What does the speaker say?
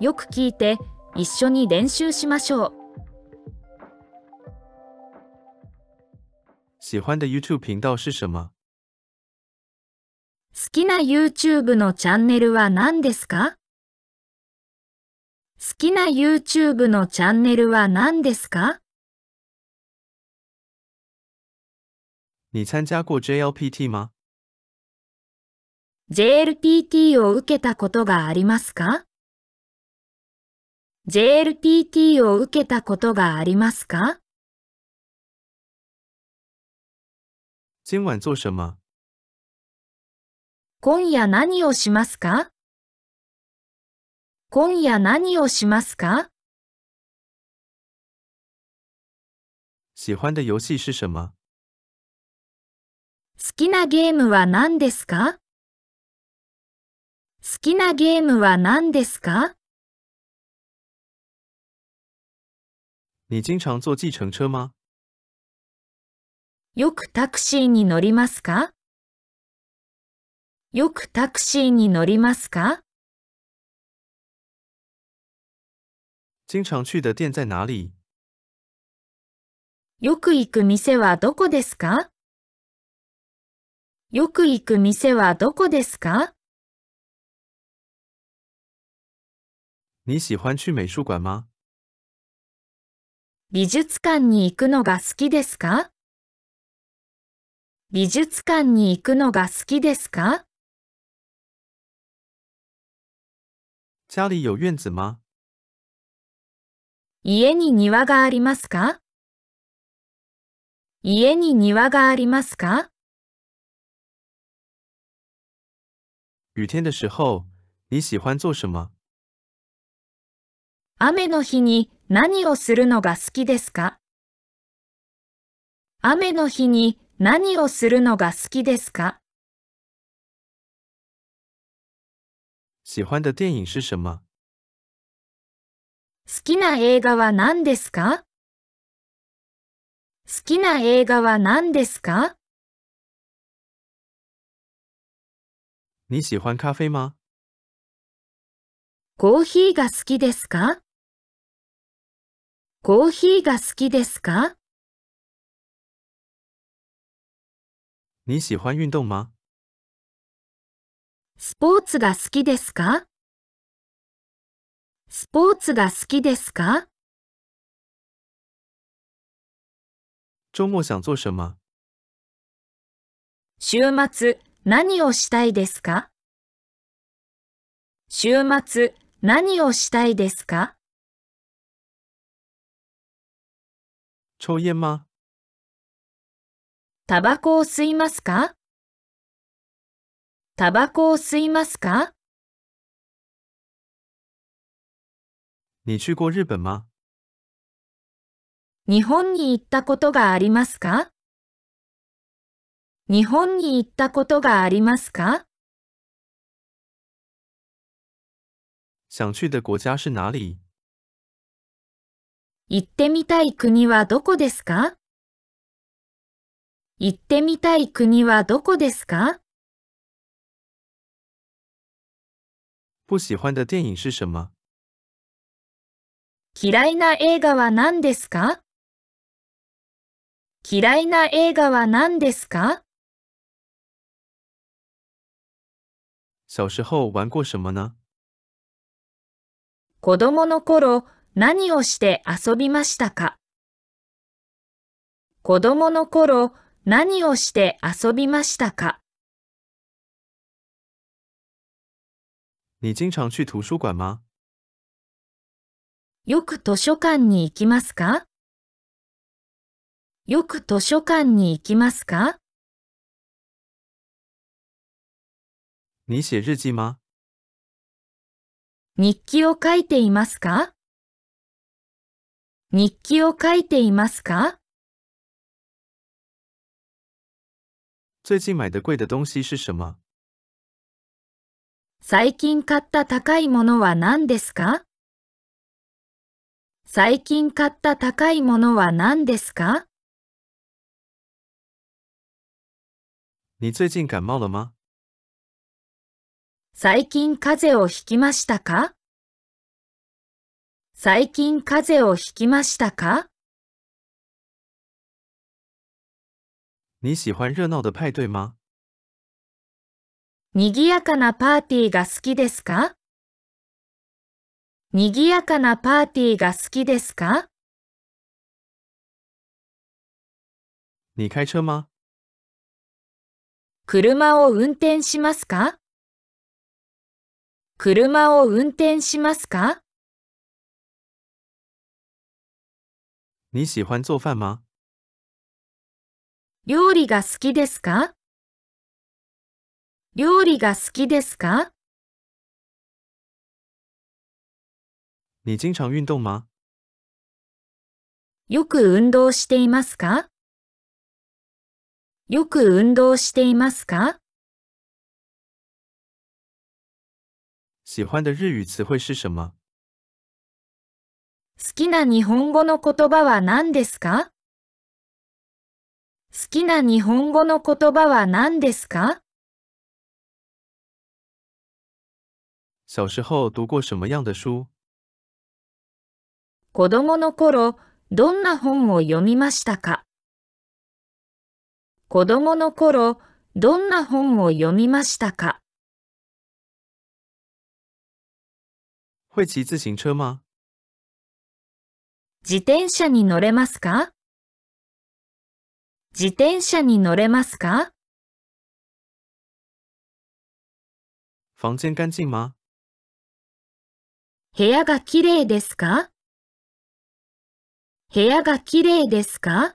よく聞いて一緒に練習しましょう。喜欢的 YouTube 频道是什么？好きな YouTube のチャンネルは何ですか？好きな YouTube のチャンネルは何ですか？你参加过 JLPT 吗？JLPT を受けたことがありますか？?JLPT を受けたことがありますか？今晚做什么？今夜何をしますか？今夜何をしますか？喜欢的游戏是什么？好きなゲームは何ですか？好きなゲームは何ですか？你经常坐计程车吗？よくタクシーに乗りますか？よくタクシーに乗りますか？经常去的店在哪里？よく行く店はどこですか？よく行く店はどこですか？你喜欢去美术馆吗？美術館に行くのが好きですか？美術館に行くのが好きですか？家里有院子吗？家に庭がありますか？家に庭がありますか？雨天的时候，你喜欢做什么？雨の日に何をするのが好きですか？雨の日に何をするのが好きですか？喜欢的电影是什么？好きな映画は何ですか？好きな映画は何ですか？你喜欢咖啡吗？コーヒーが好きですか？コーヒーが好きですか？你喜欢运动吗？スポーツが好きですか？スポーツが好きですか？周末想做什么？週末何をしたいですか？週末何をしたいですか？抽烟吗？タバコを吸いますか？タバコを吸いますか？你去过日本吗？日本に行ったことがありますか？日本に行ったことがありますか？想去的国家是哪里？行ってみたい国はどこですか？行ってみたい国はどこですか？不喜欢的电影是什么？嫌いな映画は何ですか？嫌いな映画は何ですか？小时候玩过什么呢？子供の頃何をして遊びましたか？子供の頃何をして遊びましたか？你经常去图书馆吗？よく図書館に行きますか？よく図書館に行きますか？你写日记吗？日記を書いていますか？日記を書いていますか？最近買った高いものは何ですか？最近買った高いものは何ですか？你最近感冒了吗？最近風邪をひきましたか？最近風邪をひきましたか？你喜欢热闹的派对吗？賑やかなパーティーが好きですか？賑やかなパーティーが好きですか？你开车吗？車を運転しますか？車を運転しますか？你喜欢做饭吗？料理が好きですか？料理が好きですか？你经常运动吗？よく運動していますか？よく運動していますか？喜欢的日语词汇是什么？好きな日本語の言葉は何ですか？好きな日本語の言葉は何ですか？小时候读过什么样的书？子供の頃、どんな本を読みましたか？子供の頃、どんな本を読みましたか？会骑自行车吗？自転車に乗れますか？自転車に乗れますか？房间干净吗？部屋がきれいですか？部屋がきれいですか？